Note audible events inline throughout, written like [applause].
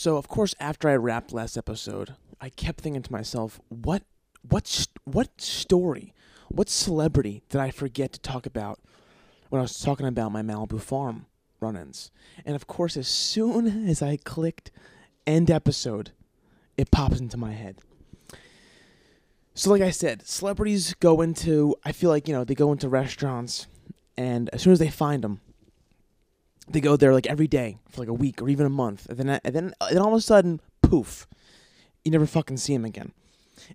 So of course, after I wrapped last episode, I kept thinking to myself, what, what, what story, what celebrity did I forget to talk about when I was talking about my Malibu farm run-ins? And of course, as soon [laughs] as I clicked end episode, it pops into my head. So, like I said, celebrities go into, I feel like, you know, they go into restaurants, and as soon as they find them, they go there like every day for like a week or even a month. And then, and then, and all of a sudden, poof, you never fucking see him again.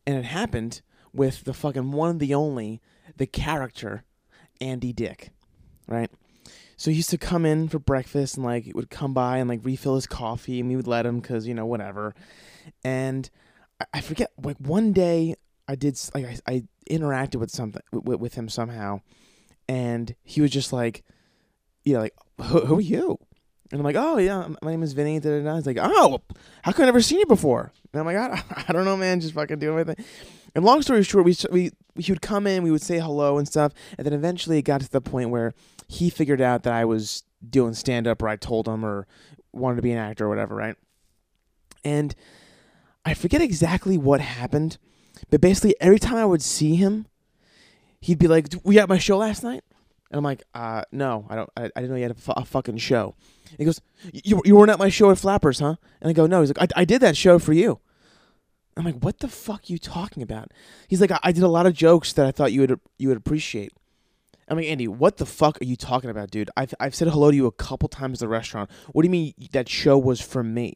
And it happened with the fucking one, and the only, the character, Andy Dick, right? So he used to come in for breakfast and like would come by and like refill his coffee, and we would let him because you know whatever. And I, I forget like one day I did like I, I interacted with something with, with him somehow, and he was just like, you know, like who, who are you? And I'm like, oh yeah, my name is Vinny. Da, da, da. He's like, oh, how come I never seen you before? And I'm like, I, [laughs] I don't know, man, just fucking doing my thing. And long story short, we we he would come in, we would say hello and stuff, and then eventually it got to the point where he figured out that I was doing stand up, or I told him, or wanted to be an actor, or whatever, right? And I forget exactly what happened, but basically every time I would see him, he'd be like, "We at my show last night," and I'm like, "Uh, no, I don't. I, I didn't know you had a, f- a fucking show." And he goes, "You you weren't at my show at Flappers, huh?" And I go, "No." He's like, "I, I did that show for you." I'm like, "What the fuck you talking about?" He's like, I, "I did a lot of jokes that I thought you would you would appreciate." I'm like, Andy, what the fuck are you talking about, dude? I've I've said hello to you a couple times at the restaurant. What do you mean that show was for me?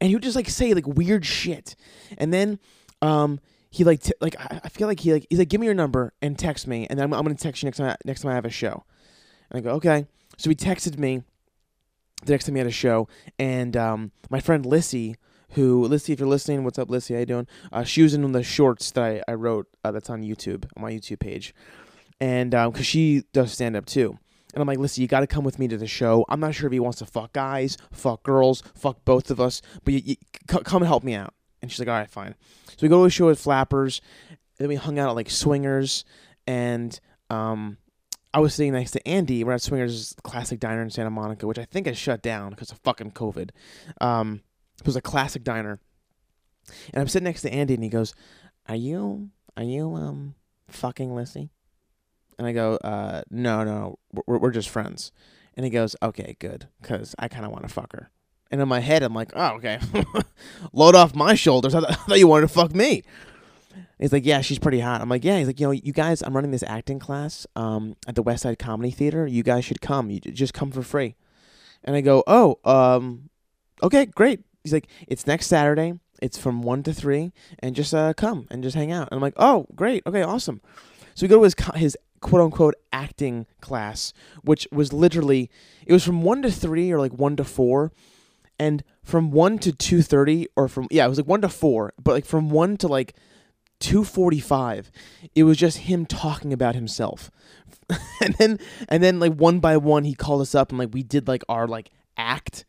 And he would just like say like weird shit, and then um he like t- like I, feel like he like he's like give me your number and text me, and then I'm, I'm gonna text you next time I, next time I have a show. And I go okay. So he texted me the next time he had a show, and um my friend Lissy. Who, Lissy, if you're listening, what's up, Lissy? How you doing? Uh, she was in the shorts that I, I wrote uh, that's on YouTube, on my YouTube page and because um, she does stand up too. And I'm like, listen, you got to come with me to the show. I'm not sure if he wants to fuck guys, fuck girls, fuck both of us, but you, you, c- come and help me out. And she's like, all right, fine. So we go to a show at Flappers. Then we hung out at like Swingers, and um, I was sitting next to Andy. We're at Swingers, classic diner in Santa Monica, which I think has shut down because of fucking COVID. Um, it was a classic diner, and I'm sitting next to Andy, and he goes, "Are you, are you, um, fucking Lissy?" And I go, uh, no, no, we're, we're just friends. And he goes, okay, good, because I kind of want to fuck her. And in my head, I'm like, oh, okay. [laughs] Load off my shoulders. I, th- [laughs] I thought you wanted to fuck me. He's like, yeah, she's pretty hot. I'm like, yeah. He's like, you know, you guys, I'm running this acting class um, at the West Side Comedy Theater. You guys should come. You just come for free. And I go, oh, um, okay, great. He's like, it's next Saturday. It's from one to three, and just uh, come and just hang out. And I'm like, oh, great, okay, awesome. So we go to his his quote unquote acting class, which was literally it was from one to three or like one to four, and from one to two thirty or from yeah it was like one to four, but like from one to like two forty five, it was just him talking about himself, [laughs] and then and then like one by one he called us up and like we did like our like act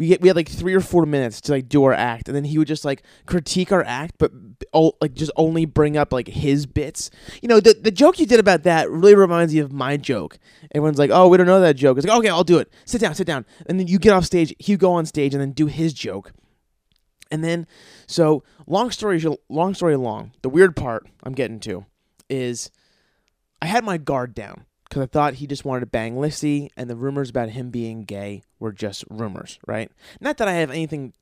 we get, we had like three or four minutes to like do our act, and then he would just like critique our act, but oh, like just only bring up like his bits. You know, the the joke you did about that really reminds me of my joke. Everyone's like, "Oh, we don't know that joke." It's like, "Okay, I'll do it. Sit down, sit down." And then you get off stage, he go on stage, and then do his joke. And then, so long story long story long, the weird part I'm getting to is I had my guard down because I thought he just wanted to bang Lissy, and the rumors about him being gay were just rumors, right? Not that I have anything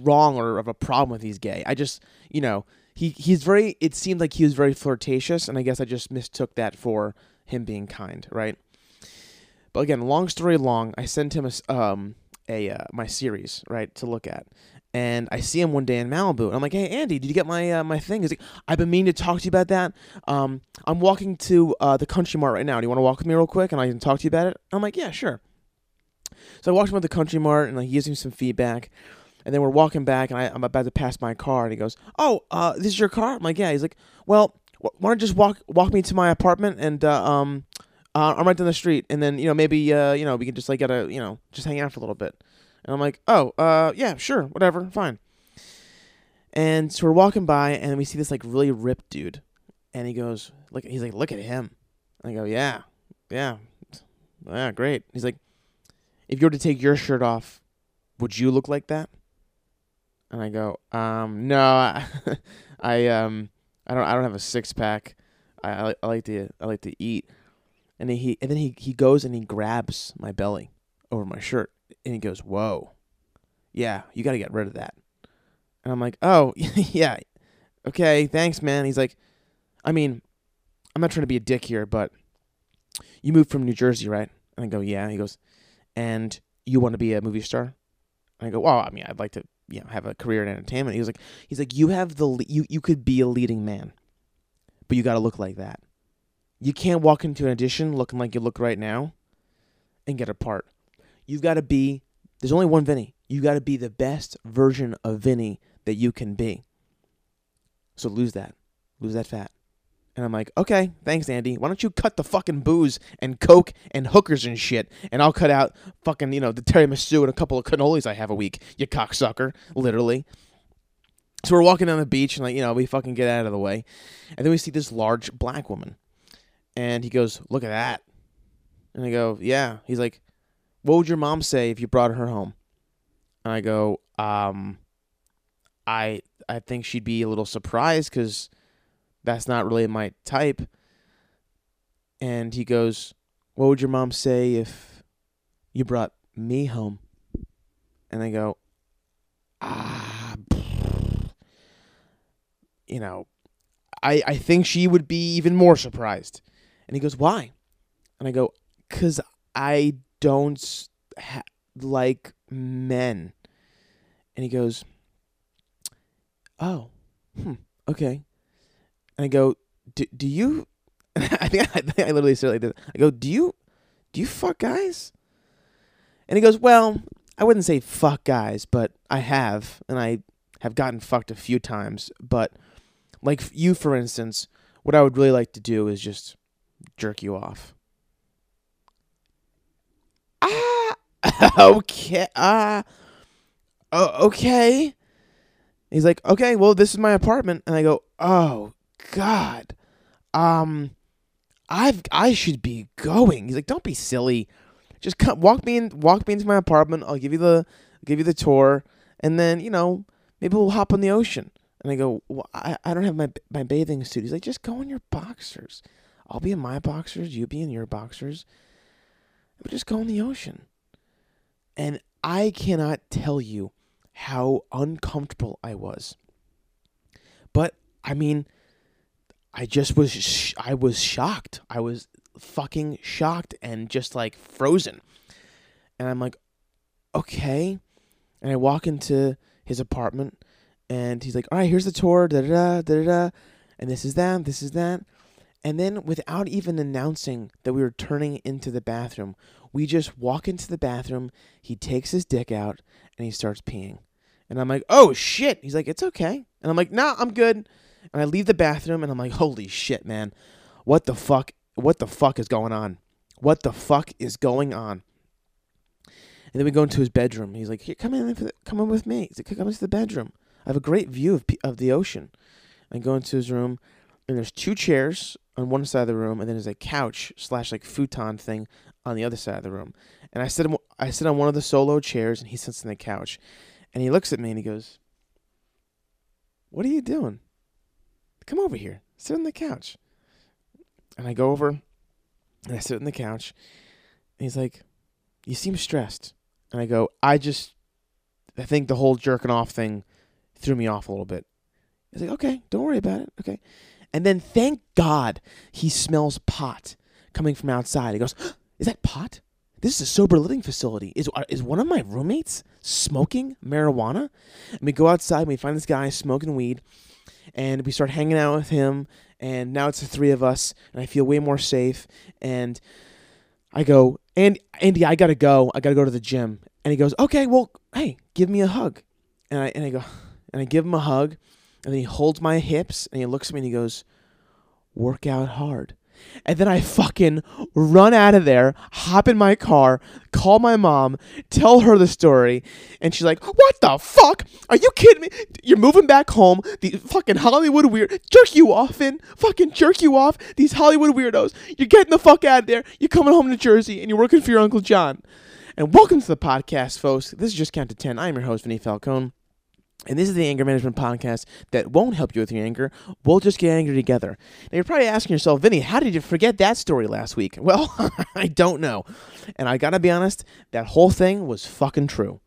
wrong or of a problem with he's gay. I just, you know, he he's very. It seemed like he was very flirtatious, and I guess I just mistook that for him being kind, right? But again, long story long, I sent him a um a uh, my series right to look at, and I see him one day in Malibu, and I'm like, "Hey, Andy, did you get my uh, my thing?" He's like, "I've been meaning to talk to you about that. Um, I'm walking to uh, the Country Mart right now. Do you want to walk with me real quick, and I can talk to you about it?" I'm like, "Yeah, sure." So I walked him to the Country Mart, and like, he gives me some feedback, and then we're walking back, and I, am about to pass my car, and he goes, "Oh, uh, this is your car?" I'm like, "Yeah." He's like, "Well, wh- why don't you just walk walk me to my apartment, and uh, um, uh, I'm right down the street, and then you know maybe uh, you know we can just like get a you know just hang out for a little bit." And I'm like, "Oh, uh, yeah, sure, whatever, fine." And so we're walking by, and we see this like really ripped dude, and he goes, "Look," he's like, "Look at him." And I go, "Yeah, yeah, yeah, great." He's like, "If you were to take your shirt off, would you look like that?" And I go, um, no, I, [laughs] I um, I don't, I don't have a six pack. I, I, I like to, I like to eat. And he, and then he, he goes and he grabs my belly over my shirt, and he goes, "Whoa, yeah, you got to get rid of that." And I'm like, "Oh, [laughs] yeah, okay, thanks, man." He's like, "I mean, I'm not trying to be a dick here, but you moved from New Jersey, right?" And I go, "Yeah." He goes, "And you want to be a movie star?" And I go, "Well, I mean, I'd like to, you know, have a career in entertainment." He was like, "He's like, you have the, le- you, you could be a leading man, but you got to look like that." You can't walk into an audition looking like you look right now and get a part. You've got to be, there's only one Vinny. You've got to be the best version of Vinny that you can be. So lose that. Lose that fat. And I'm like, okay, thanks, Andy. Why don't you cut the fucking booze and coke and hookers and shit, and I'll cut out fucking, you know, the Terry tiramisu and a couple of cannolis I have a week, you cocksucker, literally. So we're walking down the beach, and like, you know, we fucking get out of the way, and then we see this large black woman, and he goes, "Look at that," and I go, "Yeah." He's like, "What would your mom say if you brought her home?" And I go, "Um, I I think she'd be a little surprised because that's not really my type." And he goes, "What would your mom say if you brought me home?" And I go, "Ah, [sighs] you know, I I think she would be even more surprised." And he goes, "Why?" And I go, "Cause I don't ha- like men." And he goes, "Oh, hmm, okay." And I go, "Do do you?" [laughs] I think [laughs] I, think I literally said like this. I go, "Do you do you fuck guys?" And he goes, "Well, I wouldn't say fuck guys, but I have, and I have gotten fucked a few times. But like you, for instance, what I would really like to do is just." jerk you off. Ah, [laughs] okay. Ah, oh, okay. He's like, okay, well, this is my apartment, and I go, oh God, um, I've I should be going. He's like, don't be silly, just come walk me in, walk me into my apartment. I'll give you the give you the tour, and then you know maybe we'll hop on the ocean. And I go, well, I I don't have my my bathing suit. He's like, just go in your boxers. I'll be in my boxers, you be in your boxers. We just go in the ocean. And I cannot tell you how uncomfortable I was. But I mean, I just was sh- I was shocked. I was fucking shocked and just like frozen. And I'm like, "Okay." And I walk into his apartment and he's like, "All right, here's the tour, da da da da da." And this is that, this is that. And then, without even announcing that we were turning into the bathroom, we just walk into the bathroom. He takes his dick out and he starts peeing. And I'm like, oh shit. He's like, it's okay. And I'm like, nah, I'm good. And I leave the bathroom and I'm like, holy shit, man. What the fuck? What the fuck is going on? What the fuck is going on? And then we go into his bedroom. He's like, here, come in, come in with me. He's like, come into the bedroom. I have a great view of, of the ocean. I go into his room and there's two chairs on one side of the room, and then there's a couch slash like futon thing on the other side of the room. And I sit I sit on one of the solo chairs, and he sits on the couch, and he looks at me and he goes, "What are you doing? Come over here, sit on the couch." And I go over, and I sit on the couch, and he's like, "You seem stressed," and I go, "I just, I think the whole jerking off thing threw me off a little bit." He's like, "Okay, don't worry about it. Okay." And then thank God he smells pot coming from outside. He goes, Is that pot? This is a sober living facility. Is, is one of my roommates smoking marijuana? And we go outside and we find this guy smoking weed. And we start hanging out with him. And now it's the three of us. And I feel way more safe. And I go, and Andy, I gotta go. I gotta go to the gym. And he goes, Okay, well, hey, give me a hug. And I and I go, and I give him a hug. And then he holds my hips and he looks at me and he goes, Work out hard. And then I fucking run out of there, hop in my car, call my mom, tell her the story, and she's like, "What the fuck? Are you kidding me? You're moving back home? The fucking Hollywood weird jerk you off in, fucking jerk you off. These Hollywood weirdos. You're getting the fuck out of there. You're coming home to Jersey, and you're working for your uncle John." And welcome to the podcast, folks. This is just count to ten. I'm your host, Vinny Falcone. And this is the anger management podcast that won't help you with your anger. We'll just get angry together. Now you're probably asking yourself, Vinny, how did you forget that story last week? [laughs] Well, [laughs] I don't know. And I gotta be honest, that whole thing was fucking true.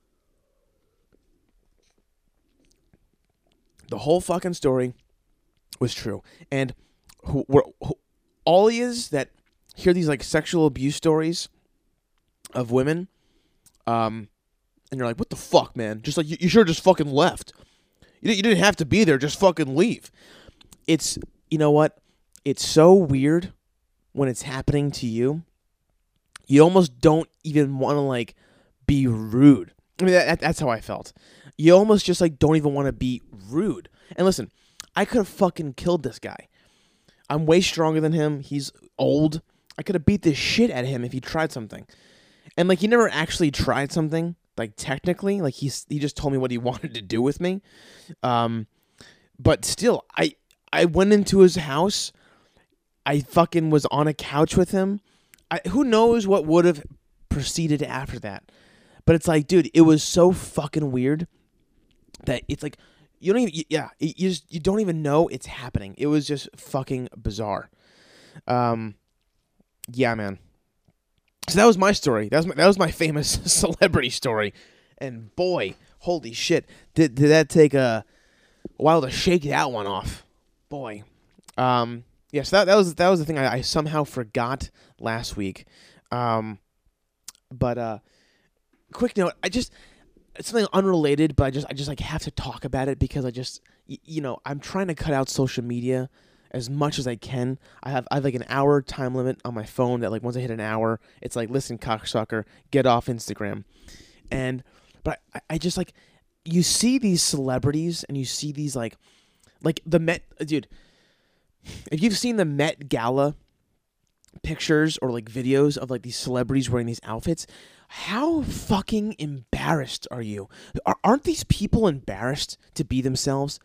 The whole fucking story was true. And who, who, all he is that hear these like sexual abuse stories of women, um, and you're like, what the fuck, man? Just like you, you should have just fucking left. You, you didn't have to be there. Just fucking leave. It's you know what? It's so weird when it's happening to you. You almost don't even want to like be rude. I mean, that, that's how I felt. You almost just like don't even want to be rude. And listen, I could have fucking killed this guy. I'm way stronger than him. He's old. I could have beat the shit out of him if he tried something. And like he never actually tried something, like technically. Like he's he just told me what he [laughs] wanted to do with me. Um but still, I I went into his house. I fucking was on a couch with him. I, who knows what would have proceeded after that. But it's like, dude, it was so fucking weird that it's like you don't even yeah you just you don't even know it's happening it was just fucking bizarre um yeah man so that was my story. That was my, that was my famous [laughs] celebrity story. And boy holy shit did, did that take a, while to shake that one off. Boy um yes yeah, so that, that was that was the thing I, I somehow forgot last week. Um but uh quick note i just it's something unrelated, but I just I just like have to talk about it because I just y- you know I'm trying to cut out social media as much as I can. I have I have like an hour time limit on my phone that like once I hit an hour, it's like listen cocksucker, get off Instagram, and but I, I just like you see these celebrities and you see these like like the Met dude. If you've seen the Met Gala pictures or like videos of like these celebrities wearing these outfits, how fucking embarrassed are you? Aren't these people embarrassed to be themselves?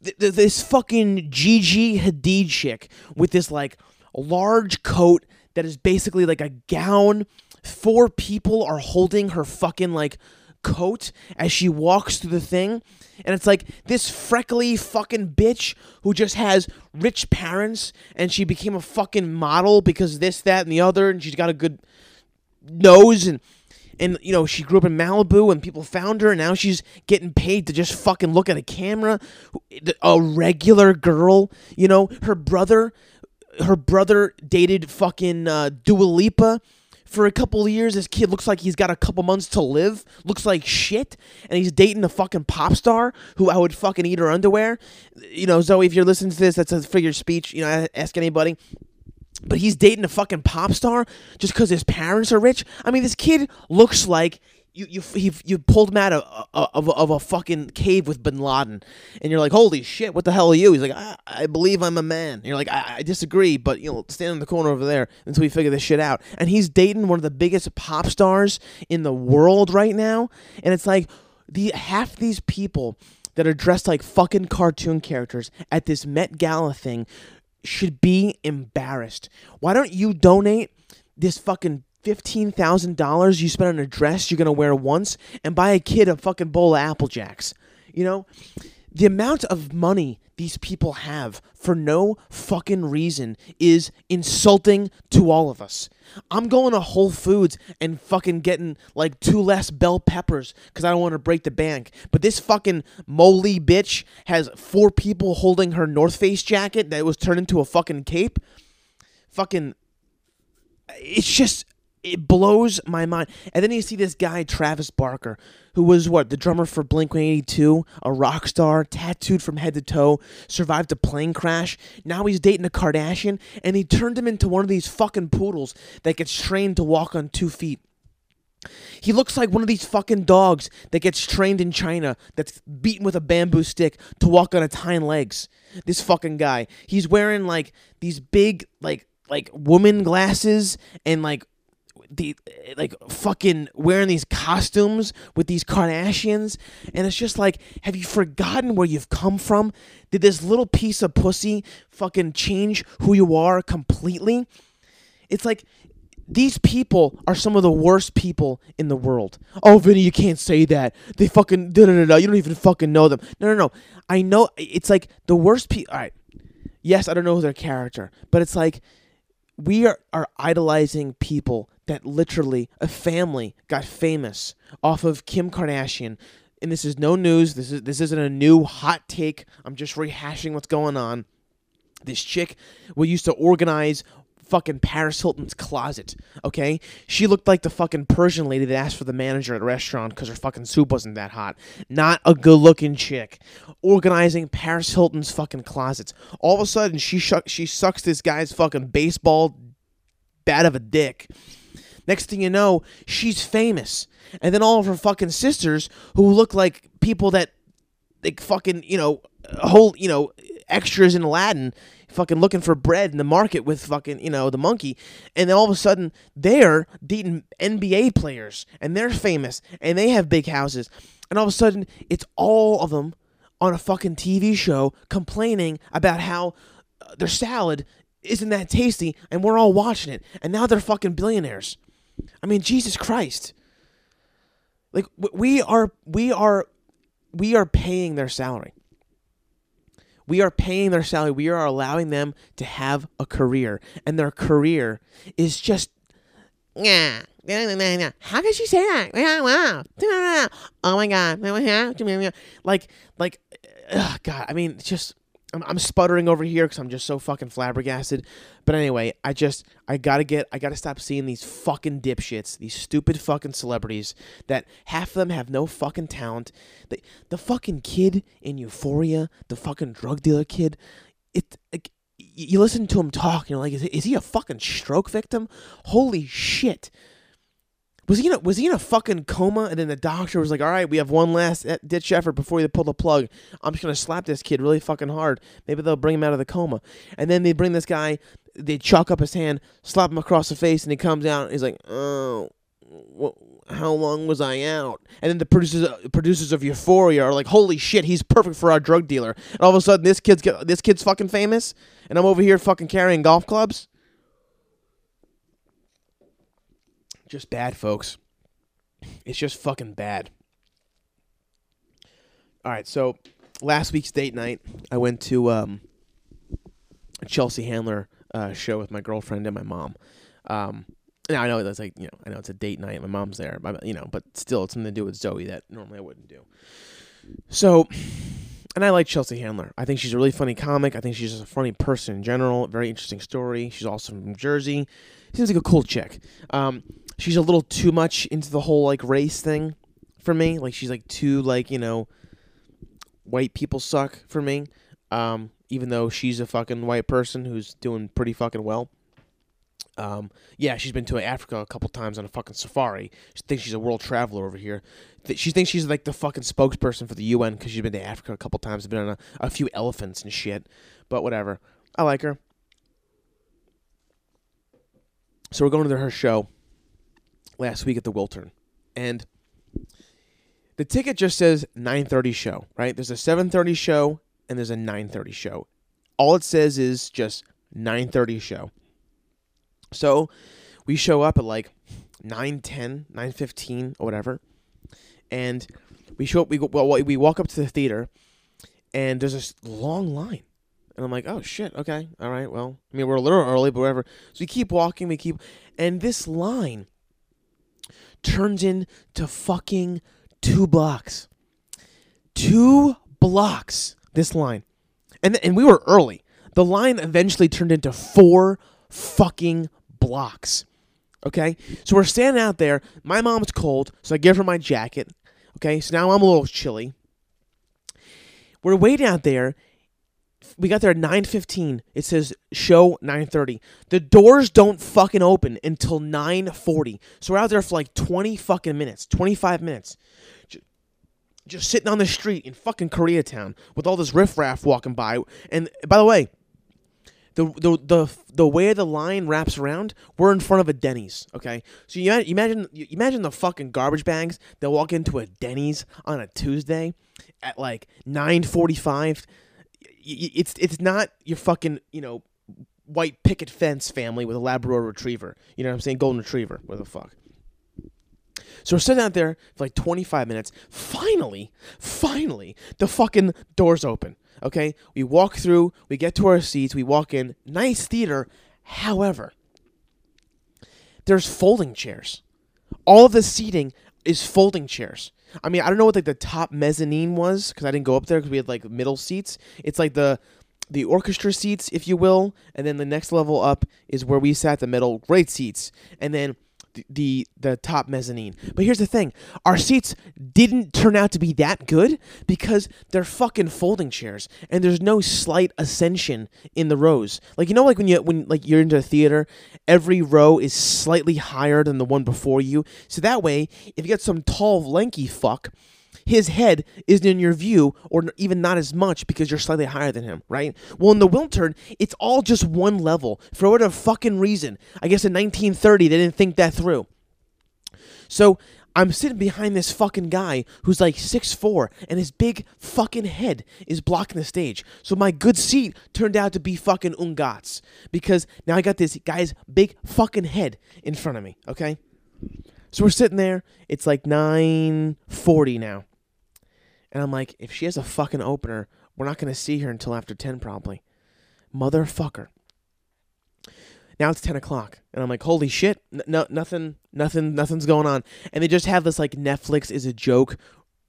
This fucking Gigi Hadid chick with this like large coat that is basically like a gown. Four people are holding her fucking like coat as she walks through the thing. And it's like this freckly fucking bitch who just has rich parents and she became a fucking model because this, that, and the other, and she's got a good nose and and you know she grew up in Malibu and people found her and now she's getting paid to just fucking look at a camera a regular girl you know her brother her brother dated fucking uh, Dua Lipa for a couple of years. This kid looks like he's got a couple months to live. Looks like shit, and he's dating a fucking pop star who I would fucking eat her underwear. You know, Zoe, if you're listening to this, that's a figure speech. You know, ask anybody but he's dating a fucking pop star just because his parents are rich. I mean, this kid looks like you you he, you pulled him out of, uh, of, of a fucking cave with Bin Laden, and you're like, holy shit, what the hell are you? He's like, I, I believe I'm a man. And you're like, I, I disagree, but you know, stand in the corner over there until we figure this shit out. And he's dating one of the biggest pop stars in the world right now, and it's like the half these people that are dressed like fucking cartoon characters at this Met Gala thing should be embarrassed. Why don't you donate this fucking $15,000 you spent on a dress you're going to wear once and buy a kid a fucking bowl of Apple Jacks? You know? The amount of money these people have for no fucking reason is insulting to all of us. I'm going to Whole Foods and fucking getting like two less bell peppers because I don't want to break the bank. But this fucking moly bitch has four people holding her North Face jacket that was turned into a fucking cape. Fucking. It's just it blows my mind. And then you see this guy, Travis Barker, who was what, the drummer for Blink 182, a rock star, tattooed from head to toe, survived a plane crash. Now he's dating a Kardashian, and he turned him into one of these fucking poodles that gets trained to walk on two feet. He looks like one of these fucking dogs that gets trained in China that's beaten with a bamboo stick to walk on its hind legs. This fucking guy. He's wearing like these big like like woman glasses and like the like fucking wearing these costumes with these Kardashians, and it's just like, have you forgotten where you've come from? Did this little piece of pussy fucking change who you are completely? It's like these people are some of the worst people in the world. Oh, Vinny, you can't say that. They fucking da da da. You don't even fucking know them. No, no, no. I know. It's like the worst people. All right. Yes, I don't know their character, but it's like we are, are idolizing people that literally a family got famous off of Kim Kardashian. And this is no news. This is this isn't a new hot take. I'm just rehashing what's going on. This chick we used to organize fucking Paris Hilton's closet, okay? She looked like the fucking Persian lady that asked for the manager at a restaurant because her fucking soup wasn't that hot. Not a good looking chick. Organizing Paris Hilton's fucking closets. All of a sudden, she, sh- she sucks this guy's fucking baseball bat of a dick. Next thing you know, she's famous. And then all of her fucking sisters, who look like people that, like fucking, you know, whole, you know, extras in Aladdin, fucking looking for bread in the market with fucking, you know, the monkey. And then all of a sudden, they're dating NBA players and they're famous and they have big houses. And all of a sudden, it's all of them on a fucking TV show complaining about how uh, their salad isn't that tasty and we're all watching it. And now they're fucking billionaires. I mean, Jesus Christ. Like we are we are we are paying their salary. We are paying their salary. We are allowing them to have a career, and their career is just. Yeah. How can she say that? [laughs] Oh my god! [laughs] Like, like, ugh, God. I mean, just I'm, I'm sputtering over here because I'm just so fucking flabbergasted. But anyway, I just I gotta get I gotta stop seeing these fucking dipshits, these stupid fucking celebrities that half of them have no fucking talent. The the fucking kid in Euphoria, the fucking drug dealer kid, it. Like, you listen to him talk, and you're like, is, is he a fucking stroke victim? Holy shit! Was he in a, was he in a fucking coma? And then the doctor was like, "All right, we have one last eh, ditch effort before they pull the plug. I'm just gonna slap this kid really fucking hard. Maybe they'll bring him out of the coma." And then they bring this guy, they chalk up his hand, slap him across the face, and he comes out. And he's like, "Oh, how long was I out?" And then the producers producers of Euphoria are like, "Holy shit, he's perfect for our drug dealer." And all of a sudden, this kid's this kid's fucking famous, and I'm over here fucking carrying golf clubs. Just bad, folks. It's just fucking bad. All right, so last week's date night, I went to um, a Chelsea Handler uh, show with my girlfriend and my mom. Um, now I know that's like you know I know it's a date night. My mom's there, but you know, but still it's something to do with Zoe that normally I wouldn't do. So, and I like Chelsea Handler. I think she's a really funny comic. I think she's just a funny person in general. Very interesting story. She's also from Jersey. Seems like a cool chick. Um, she's a little too much into the whole like race thing for me. Like she's like too like you know, white people suck for me. Um, even though she's a fucking white person who's doing pretty fucking well. Um, yeah, she's been to Africa a couple times on a fucking safari. She thinks she's a world traveler over here. She thinks she's like the fucking spokesperson for the UN because she's been to Africa a couple times. Been on a, a few elephants and shit. But whatever. I like her. So we're going to her show last week at the Wiltern, and the ticket just says 9:30 show. Right? There's a 7:30 show and there's a 9:30 show. All it says is just 9:30 show. So we show up at like 9:10, 9:15 or whatever, and we show up. We go, well, we walk up to the theater, and there's this long line. And I'm like, oh shit, okay, all right, well, I mean, we're a little early, but whatever. So we keep walking, we keep, and this line turns into fucking two blocks. Two blocks, this line. And, and we were early. The line eventually turned into four fucking blocks. Okay? So we're standing out there. My mom's cold, so I give her my jacket. Okay? So now I'm a little chilly. We're waiting out there. We got there at 9:15. It says show 9:30. The doors don't fucking open until 9:40. So we're out there for like 20 fucking minutes, 25 minutes. Just sitting on the street in fucking Koreatown with all this riffraff walking by. And by the way, the, the the the way the line wraps around, we're in front of a Denny's. Okay, so you imagine you imagine the fucking garbage bags that walk into a Denny's on a Tuesday at like nine forty five. It's it's not your fucking you know white picket fence family with a Labrador Retriever. You know what I'm saying? Golden Retriever. What the fuck? So we're sitting out there for like 25 minutes. Finally, finally, the fucking doors open. Okay, we walk through, we get to our seats, we walk in. Nice theater. However, there's folding chairs. All of the seating is folding chairs. I mean, I don't know what like the top mezzanine was because I didn't go up there because we had like middle seats. It's like the the orchestra seats, if you will, and then the next level up is where we sat, the middle, great seats, and then the, the top mezzanine. But here's the thing: our seats didn't turn out to be that good because they're fucking folding chairs, and there's no slight ascension in the rows. Like you know, like when you when like you're into a theater, every row is slightly higher than the one before you. So that way, if you get some tall, lanky fuck his head isn't in your view, or even not as much because you're slightly higher than him, right? Well, in the Wiltern, it's all just one level for whatever fucking reason. I guess in 1930 they didn't think that through. So I'm sitting behind this fucking guy who's like 6'4 and his big fucking head is blocking the stage. So my good seat turned out to be fucking Ungats because now I got this guy's big fucking head in front of me, okay? So we're sitting there. It's like 9:40 now. And I'm like, if she has a fucking opener, we're not going to see her until after 10 probably. Motherfucker. Now it's 10 o'clock. And I'm like, holy shit. No, nothing, nothing, nothing's going on. And they just have this like Netflix is a joke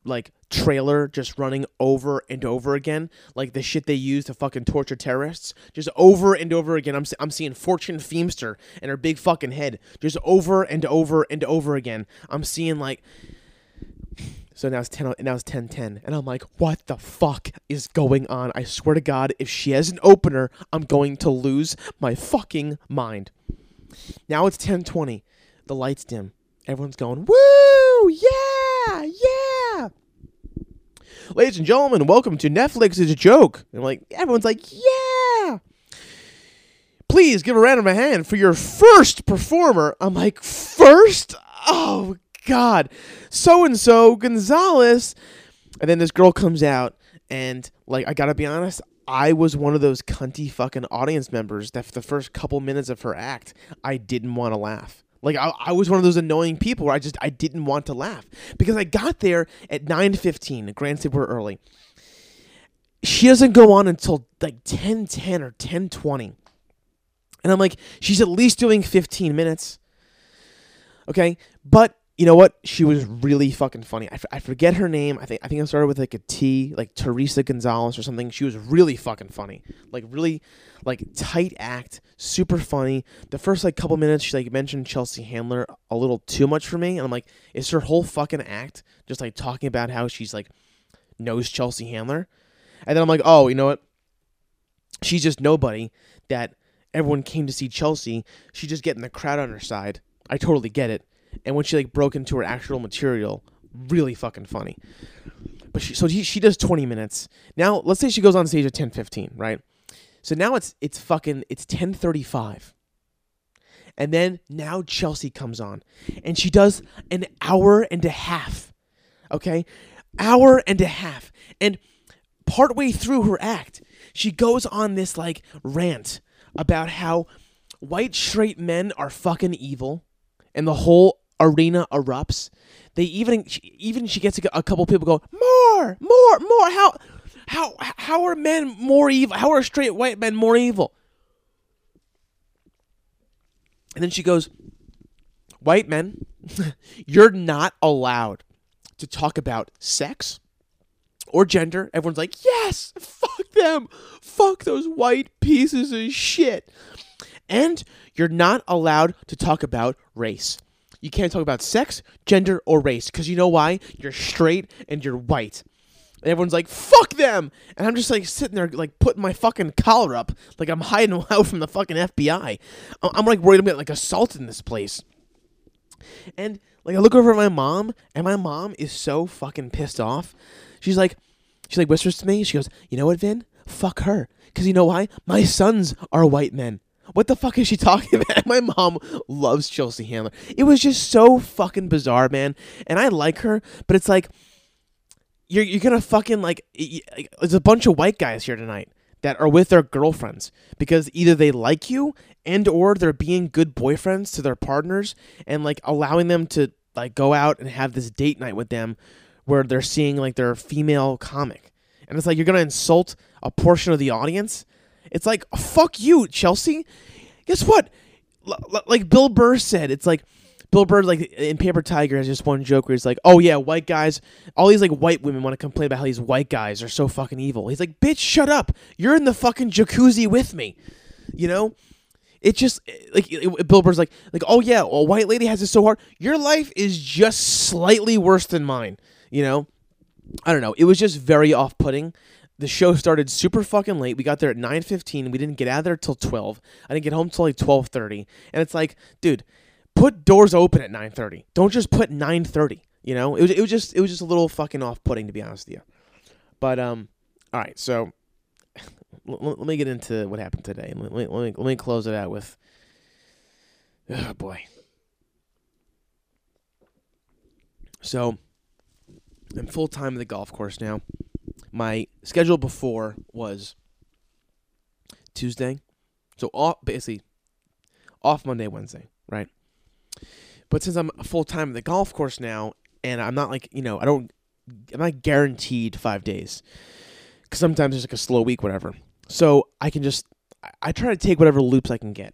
like trailer just running over and over again, like the shit they use to fucking torture terrorists, just over and over again. I'm I'm seeing Fortune Feimster and her big fucking head, just over and over and over again. I'm seeing like so now it's 10 now it's 10 10 and I'm like what the fuck is going on? I swear to god if she has an opener, I'm going to lose my fucking mind. Now it's 10:20. The lights dim. Everyone's going, "Woo! Yeah! Yeah!" Ladies and gentlemen, welcome to Netflix is a joke. And like, everyone's like, "Yeah!" Please give a round of a hand for your first performer. I'm like, first? Oh God, so and so Gonzalez. And then this girl comes out, and like, I gotta be honest, I was one of those cunty fucking audience members that for the first couple minutes of her act, I didn't want to laugh. Like I, I was one of those annoying people where I just I didn't want to laugh because I got there at nine fifteen. Granted, we're early. She doesn't go on until like ten ten or ten twenty, and I'm like, she's at least doing fifteen minutes. Okay, but you know what? She was really fucking funny. I, f- I forget her name. I think I think I started with like a T, like Teresa Gonzalez or something. She was really fucking funny. Like really, like tight act, super funny. The first like couple minutes, she like mentioned Chelsea Handler a little too much for me, and I'm like, is her whole fucking act just like talking about how she's like knows Chelsea Handler? And then I'm like, oh, you know what? She's just nobody that everyone came to see Chelsea. She's just getting the crowd on her side. I totally get it and when she like broke into her actual material, really fucking funny. But she so she, she does 20 minutes. Now, let's say she goes on stage at 10:15, right? So now it's it's fucking it's 10:35. And then now Chelsea comes on and she does an hour and a half. Okay? Hour and a half. And partway through her act, she goes on this like rant about how white straight men are fucking evil and the whole arena erupts. They even even she gets a, couple people go more, more, more. How how how are men more evil? How are straight white men more evil? And then she goes, white men, [laughs] you're not allowed to talk about sex or gender. Everyone's like, yes, fuck them, fuck those white pieces of shit. And you're not allowed to talk about race. You can't talk about sex, gender, or race because you know why? You're straight and you're white. And everyone's like, fuck them! And I'm just like sitting there, like putting my fucking collar up, like I'm hiding [laughs] out from the fucking FBI. I'm like worried I'm getting like assaulted in this place. And like I look over at my mom, and my mom is so fucking pissed off. She's like, she like whispers to me. She goes, "You know what, Vin? Fuck her. Cause you know why? My sons are white men. What the fuck is she [laughs] talking about? My mom loves Chelsea Handler. It was just so fucking bizarre, man. And I like her, but it's like you're you're gonna fucking like there's a bunch of white guys here tonight. that are with their girlfriends because either they like you and or they're being good boyfriends to their partners and like allowing them to like go out and have this date night with them where they're seeing like their female comic. And it's like you're to insult a portion of the audience. It's like fuck you, Chelsea. Guess what? L- like Bill Burr said, it's like Bill Burr, like in Paper Tiger, has just one joke where he's like, "Oh yeah, white guys, all these like white women want to complain about how these white guys are so fucking evil." He's like, "Bitch, shut up! You're in the fucking jacuzzi with me," you know. It just like it, Bill Burr's like, like, "Oh yeah, a white lady has it so hard. Your life is just slightly worse than mine," you know. I don't know. It was just very off-putting. The show started super fucking late. We got there at 9:15. We didn't get out of there till 12. I didn't get home till like 12:30. And it's like, dude, put doors open at 9:30. Don't just put 9:30. You know, it was it was just it was just a little fucking off-putting to be honest with you. But um, all right, so [laughs] let, me get into what happened today. Let, let, let me let me close it out with. [sighs] Oh boy. So, I'm full time at the golf course now. My schedule before was Tuesday, so off basically off Monday, Wednesday, right? But since I'm full time at the golf course now, and I'm not like you know, I don't, I'm not guaranteed five days, because sometimes there's like a slow week, whatever. So I can just, I try to take whatever loops I can get,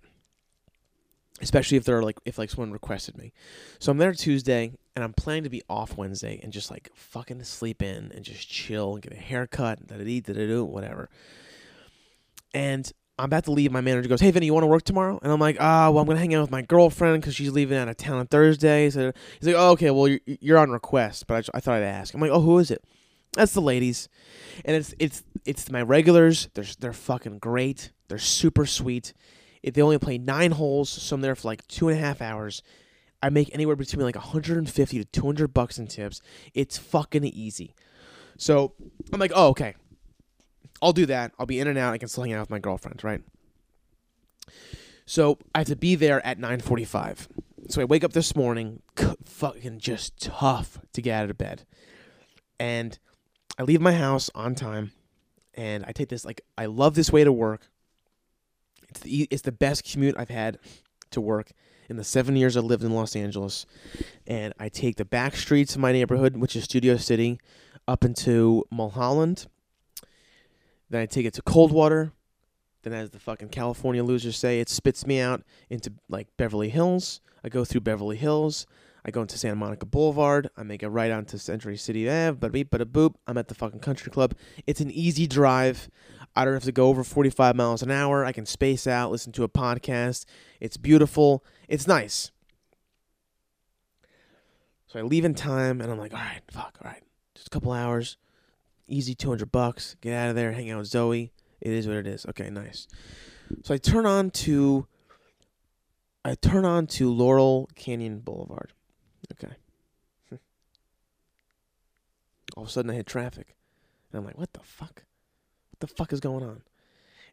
especially if they're like if like someone requested me. So I'm there Tuesday, and I'm planning to be off Wednesday and just like fucking sleep in and just chill and get a haircut, da da da da da whatever. And I'm about to leave. My manager goes, "Hey, Vinny, you want to work tomorrow?" And I'm like, "Ah, well, I'm gonna hang out with my girlfriend because she's leaving out of town on Thursday." So he's like, "Oh, okay. Well, you're, you're on request, but I, I thought I'd ask." I'm like, "Oh, who is it?" That's the ladies, and it's it's it's my regulars. They're they're fucking great. They're super sweet. If they only play nine holes, so I'm there for like two and a half hours. I make anywhere between like 150 to 200 bucks in tips. It's fucking easy. So I'm like, oh, okay. I'll do that. I'll be in and out. I can still hang out with my girlfriend, right? So I have to be there at 9:45. So I wake up this morning, fucking just tough to get out of bed, and I leave my house on time, and I take this like I love this way to work. It's the it's the best commute I've had to work in the seven years I lived in Los Angeles, and I take the back streets of my neighborhood, which is Studio City, up into Mulholland. Then I take it to Coldwater. Then, as the fucking California losers say, it spits me out into like Beverly Hills. I go through Beverly Hills. I go into Santa Monica Boulevard. I make a right onto Century City Ave. But beep, but a boop. I'm at the fucking country club. It's an easy drive. I don't have to go over 45 miles an hour. I can space out, listen to a podcast. It's beautiful. It's nice. So I leave in time, and I'm like, all right, fuck, all right, just a couple hours, easy 200 bucks. Get out of there, hang out with Zoe. It is what it is. Okay, nice. So I turn on to, I turn on to Laurel Canyon Boulevard. Okay. [laughs] All of a sudden, I hit traffic, and I'm like, what the fuck? What the fuck is going on?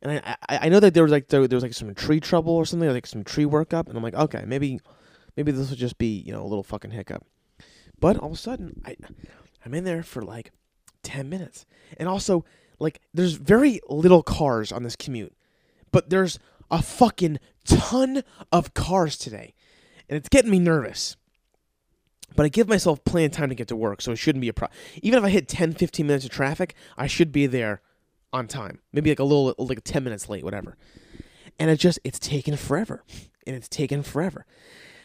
And I, I, I know that there was like there, there was like some tree trouble or something, or like some tree work up, and I'm like, okay, maybe, maybe this will just be you know a little fucking hiccup. But all of a sudden, I, I'm in there for like ten minutes, and also like there's very little cars on this commute, but there's a fucking ton of cars today, and it's getting me nervous. But I give myself plenty of time to get to work, so it shouldn't be a problem. Even if I hit 10, 15 minutes of traffic, I should be there on time. Maybe like a little, like 10 minutes late, whatever. And it just, it's taken forever. And it's taken forever.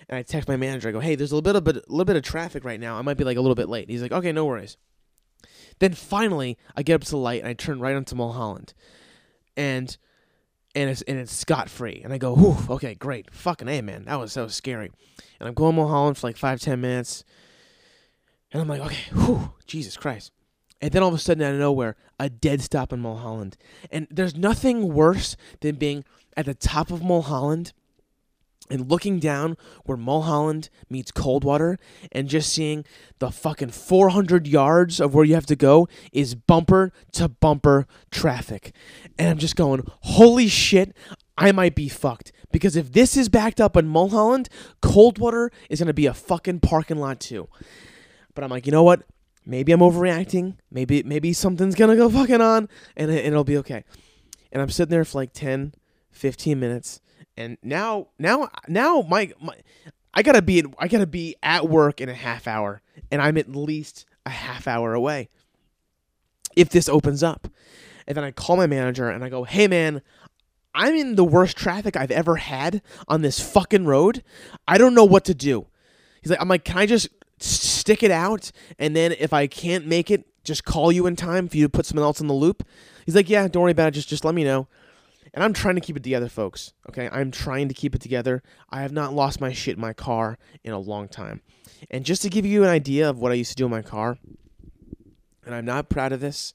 And I text my manager, I go, hey, there's a little bit of, a little bit of traffic right now. I might be like a little bit late. He's like, okay, no worries. Then finally, I get up to the light and I turn right onto Mulholland. And and it's and it's scot free. And I go, whew, okay, great. Fucking A man. That was was scary. And I'm going Mulholland for like five, ten minutes. And I'm like, okay, whew, Jesus Christ. And then all of a sudden out of nowhere, a dead stop in Mulholland. And there's nothing worse than being at the top of Mulholland and looking down where Mulholland meets Coldwater and just seeing the fucking 400 yards of where you have to go is bumper to bumper traffic. And I'm just going, holy shit, I might be fucked. Because if this is backed up in Mulholland, Coldwater is going to be a fucking parking lot too. But I'm like, you know what? Maybe I'm overreacting. Maybe maybe something's going to go fucking on and, it, and it'll be okay. and I'm sitting there for like 10, 15 minutes, and now, now, now, my, my, I gotta be, I gotta be at work in a half hour, and I'm at least a half hour away. If this opens up, and then I call my manager and I go, "Hey, man." I'm in the worst traffic I've ever had on this fucking road. I don't know what to do. He's like, I'm like, can I just stick it out? And then if I can't make it, just call you in time for you to put someone else in the loop? He's like, yeah, don't worry about it. Just, just let me know. And I'm trying to keep it together, folks. Okay, I'm trying to keep it together. I have not lost my shit in my car in a long time. And just to give you an idea of what I used to do in my car, and I'm not proud of this,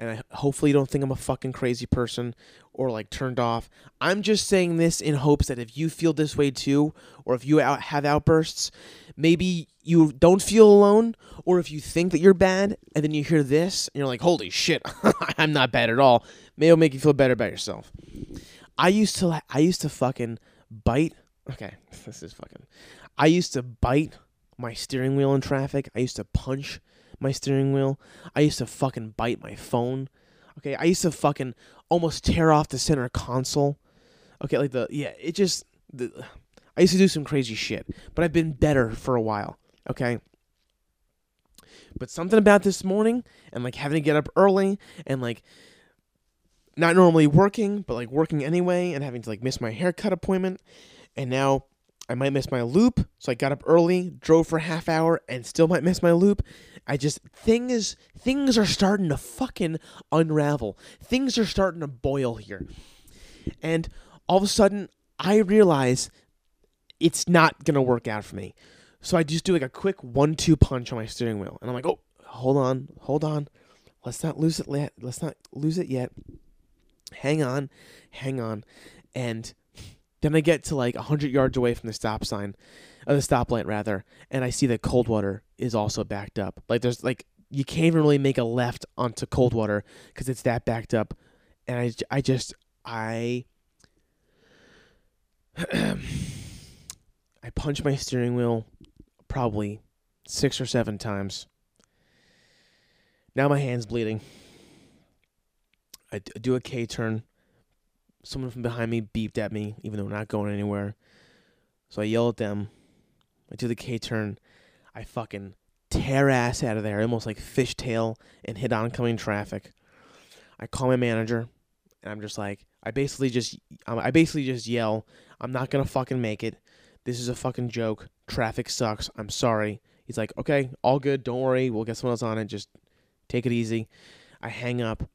and I hopefully you don't think I'm a fucking crazy person or like turned off. I'm just saying this in hopes that if you feel this way too, or if you out have outbursts, maybe you don't feel alone, or if you think that you're bad and then you hear this and you're like, "Holy shit, [laughs] I'm not bad at all." Maybe it'll make you feel better about yourself. I used to I used to fucking bite. Okay, [laughs] this is fucking. I used to bite my steering wheel in traffic. I used to punch my steering wheel. I used to fucking bite my phone. Okay, I used to fucking almost tear off the center console. Okay, like the yeah, it just the I used to do some crazy shit, but I've been better for a while. Okay. But something about this morning and like having to get up early and like not normally working, but like working anyway and having to like miss my haircut appointment and now I might miss my loop. So I got up early, drove for a half hour, and still might miss my loop. I just things things are starting to fucking unravel. Things are starting to boil here. And all of a sudden I realize it's not gonna work out for me. So I just do like a quick one two punch on my steering wheel. And I'm like, oh, hold on, hold on. Let's not lose it yet. Let's not lose it yet. Hang on, hang on. And then I get to like 100 yards away from the stop sign, or the stoplight rather, and I see that Coldwater is also backed up. Like there's like you can't even really make a left onto Coldwater because it's that backed up. And I, I just I [clears throat] I punch my steering wheel probably six or seven times. Now my hand's bleeding. I do a K turn someone from behind me beeped at me, even though we're not going anywhere. So I yell at them. I do the K turn. I fucking tear ass out of there, almost like fishtail, and hit oncoming traffic. I call my manager, and I'm just like, I basically just, um, I basically just yell, I'm not gonna fucking make it. This is a fucking joke. Traffic sucks. I'm sorry. He's like, okay, all good. Don't worry. We'll get someone else on it. Just take it easy. I hang up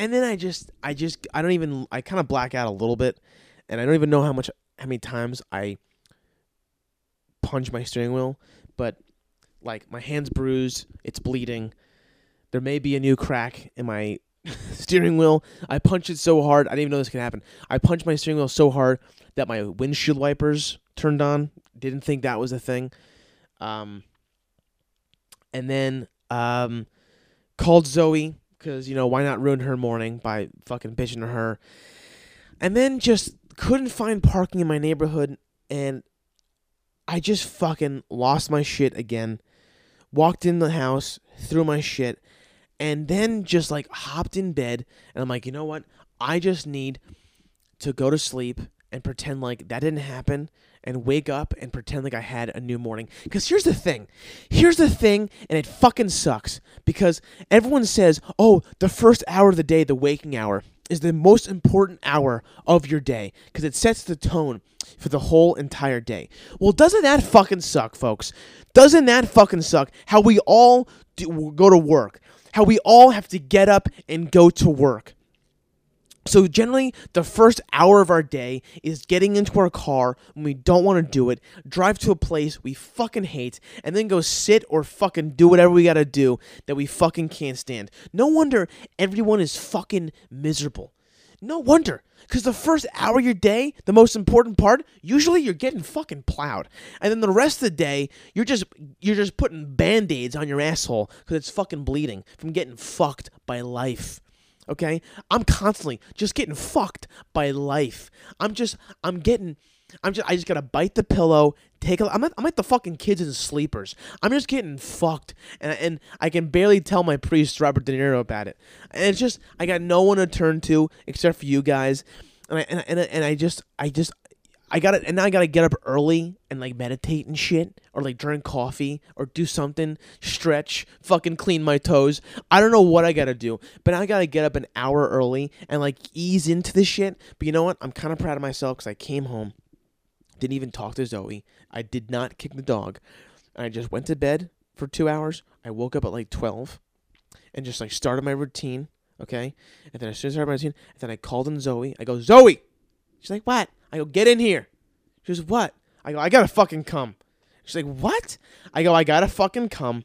and then I just I just I don't even I kind of black out a little bit, and I don't even know how much how many times I punch my steering wheel, but like my hand's bruised, it's bleeding. There may be a new crack in my [laughs] steering wheel. I punched it so hard, I didn't even know this could happen. I punched my steering wheel so hard that my windshield wipers turned on. Didn't think that was a thing. Um, and then um, called Zoe because you know why not ruin her morning by fucking bitching to her? And then just couldn't find parking in my neighborhood and i just fucking lost my shit again. Walked in the house threw my shit and then just like hopped in bed and i'm like you know what? I just need to go to sleep and pretend like that didn't happen and wake up and pretend like I had a new morning. Because here's the thing. Here's the thing, and it fucking sucks. Because everyone says, oh, the first hour of the day, the waking hour, is the most important hour of your day. Because it sets the tone for the whole entire day. Well, doesn't that fucking suck, folks? Doesn't that fucking suck? How we all do, go to work. How we all have to get up and go to work. So generally, the first hour of our day is getting into our car when we don't want to do it, drive to a place we fucking hate, and then go sit or fucking do whatever we gotta do that we fucking can't stand. No wonder everyone is fucking miserable. No wonder. Because the first hour of your day, the most important part, usually you're getting fucking plowed. And then the rest of the day, you're just you're just putting band-aids on your asshole because it's fucking bleeding from getting fucked by life okay? I'm constantly just getting fucked by life. I'm just I'm getting I'm just I just got to bite the pillow, take a. I'm like, I'm like the fucking kids in sleepers. I'm just getting fucked, and and I can barely tell my priest Robert De Niro about it. And it's just I got no one to turn to except for you guys, and I and I, and I, just, I just I gotta and now I gotta get up early and like meditate and shit, or like drink coffee, or do something, stretch, fucking clean my toes. I don't know what I gotta do, but I gotta get up an hour early and like ease into this shit. But you know what? I'm kind of proud of myself because I came home, didn't even talk to Zoe. I did not kick the dog. I just went to bed for two hours. I woke up at like twelve, and just like started my routine. Okay, and then as soon as I started my routine, and then I called in Zoe. I go, Zoe. She's like, what? I go, get in here. She goes, what? I go, I gotta fucking come. She's like, what? I go, I gotta fucking come.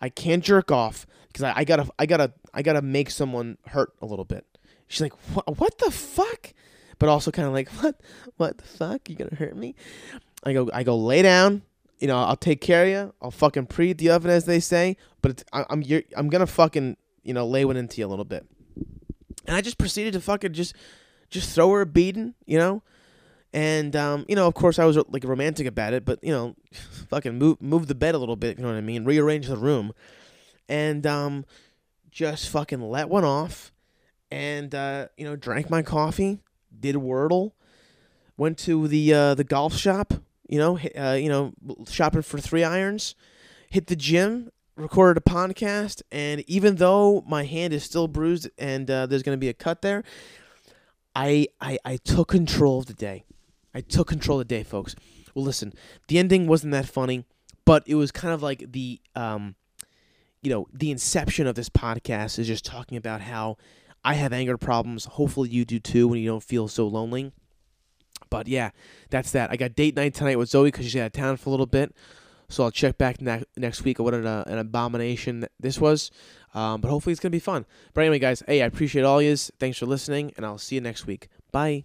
I can't jerk off because I, I gotta, I gotta, I gotta make someone hurt a little bit. She's like, what? What the fuck? But also kind of like, [laughs] what? What the fuck? You gonna hurt me? I go, I go, lay down. You know, I'll take care of you. I'll fucking preheat the oven, as they say. But I, I'm, you're, I'm gonna fucking, you know, lay one into you a little bit. And I just proceeded to fucking just, just throw her a beating, you know. And um, you know, of course, I was like romantic about it, but you know, [laughs] fucking move move the bed a little bit. You know what I mean? Rearrange the room, and um, just fucking let one off, and uh, you know, drank my coffee, did Wordle, went to the uh, the golf shop. You know, uh, you know, shopping for three irons, hit the gym, recorded a podcast, and even though my hand is still bruised and uh, there's gonna be a cut there, I, I I took control of the day. I took control of the day, folks. Well, listen, the ending wasn't that funny, but it was kind of like the um, you know, the inception of this podcast is just talking about how I have anger problems. Hopefully, you do too when you don't feel so lonely. But yeah, that's that. I got date night tonight with Zoe because she's out of town for a little bit. So I'll check back ne- next week what an, uh, an abomination this was. Um, but hopefully it's going to be fun. But anyway, guys, hey, I appreciate all yous. Thanks for listening, and I'll see you next week. Bye.